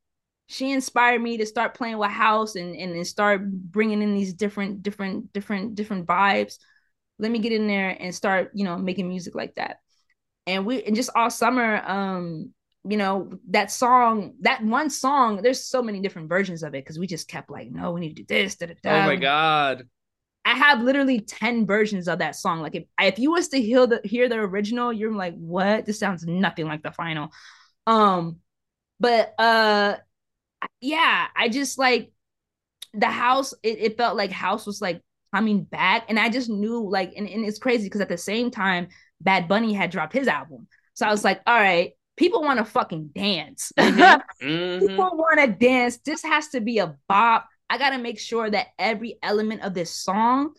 She inspired me to start playing with house and, and and start bringing in these different, different, different, different vibes. Let me get in there and start, you know, making music like that. And we and just all summer, um, you know, that song, that one song, there's so many different versions of it because we just kept like, no, we need to do this. Da, da, da. Oh my god. I have literally 10 versions of that song. Like if if you was to hear the hear the original, you're like, what? This sounds nothing like the final. Um, but uh yeah, I just like the house, it, it felt like house was like coming back. And I just knew like, and, and it's crazy because at the same time, Bad Bunny had dropped his album. So I was like, all right, people want to fucking dance. Mhm. people want to dance. This has to be a bop. I got to make sure that every element of this song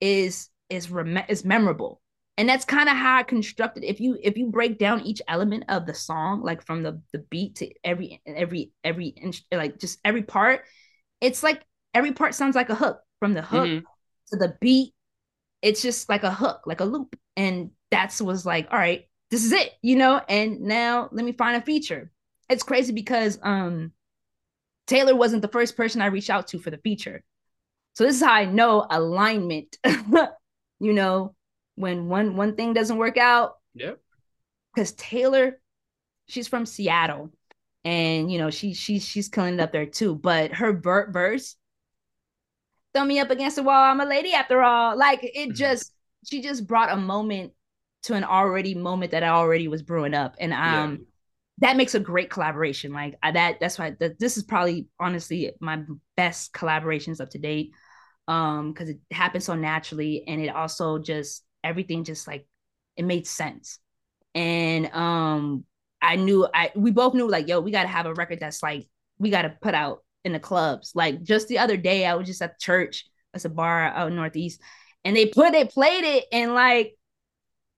is is rem- is memorable. And that's kind of how I constructed. If you if you break down each element of the song, like from the the beat to every every every inch, like just every part, it's like every part sounds like a hook. From the hook Mhm. to the beat, it's just like a hook, like a loop. And that's was like, all right, this is it, you know. And now let me find a feature. It's crazy because um Taylor wasn't the first person I reached out to for the feature. So this is how I know alignment. you know, when one one thing doesn't work out, Yep. because Taylor, she's from Seattle, and you know she she she's killing it up there too. But her ver- verse, throw me up against the wall. I'm a lady after all. Like it just she just brought a moment to an already moment that I already was brewing up, and um. That makes a great collaboration. Like I, that, that's why th- this is probably honestly my best collaborations up to date. Um, because it happened so naturally, and it also just everything just like it made sense. And um i knew i we both knew like yo we got to have a record that's like we got to put out in the clubs. Like just the other day i was just at church. That's a bar out northeast. And they put they played it and like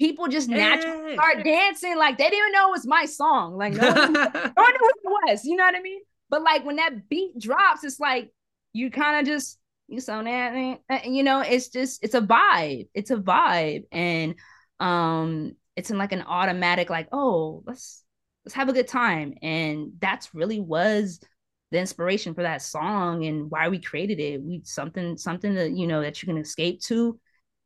people just naturally start dancing. Like they didn't even know it was my song. Like no one, no one knew who it was. You know what i mean? But like when that beat drops it's like you kind of just you so that you know it's just it's a vibe it's a vibe and um it's in like an automatic like oh let's let's have a good time and that's really was the inspiration for that song and why we created it. We something something that you know that you can escape to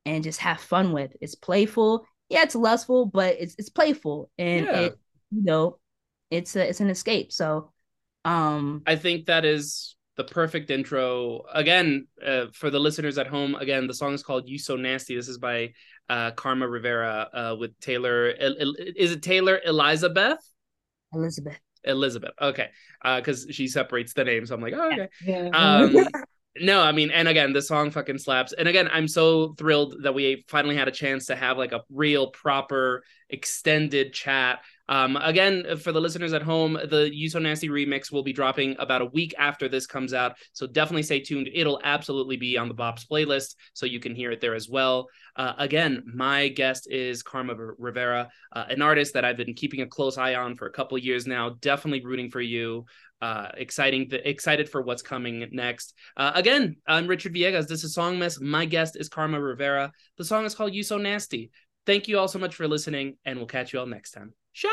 and just have fun with. It's playful. Yeah it's lustful but it's it's playful and Yeah. it you know it's a it's an escape so um I think that is the perfect intro. Again, uh, for the listeners at home, again, the song is called "You So Nasty." This is by uh, Karma Rivera uh, with Taylor. Is it Taylor Elizabeth? elizabeth Elizabeth. Okay, because she separates the names. So I'm like, oh, okay. yeah Um, no, I mean, and again, the song fucking slaps. And again, I'm so thrilled that we finally had a chance to have like a real proper extended chat. Um, again, for the listeners at home, the You So Nasty remix will be dropping about a week after this comes out. So definitely stay tuned. It'll absolutely be on the Bops playlist, so you can hear it there as well. Uh, again, my guest is Karma Rivera, uh, an artist that I've been keeping a close eye on for a couple years now. Definitely rooting for you. Uh, exciting, excited for what's coming next. Uh, again, I'm Richard Villegas. This is Song Mess. My guest is Karma Rivera. The song is called You So Nasty. Thank you all so much for listening, and we'll catch you all next time. Ciao.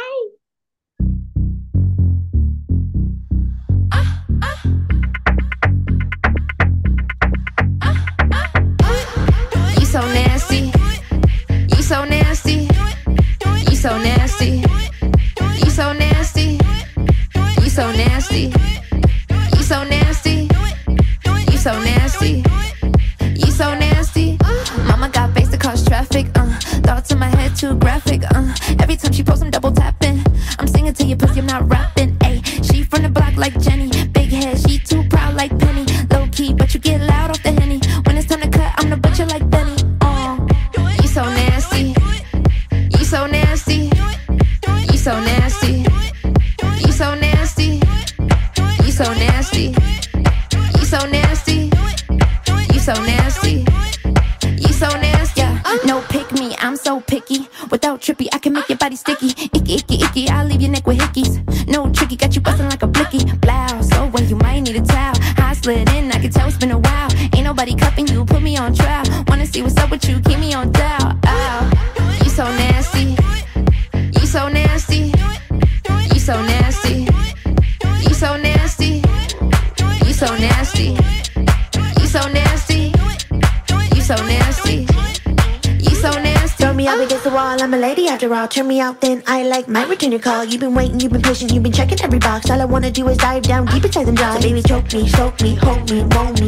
You so nasty. You so nasty. You so nasty. You so nasty. You so nasty. You so nasty. You so nasty. You so nasty. Mama got face to cause traffic. Uh, thoughts in my head too graphic. Uh, like might return your call. You've been waiting, you've been patient, you've been checking every box. All I wanna do is dive down deep inside them jaws. So baby, choke me, soak me, hold me, roll me.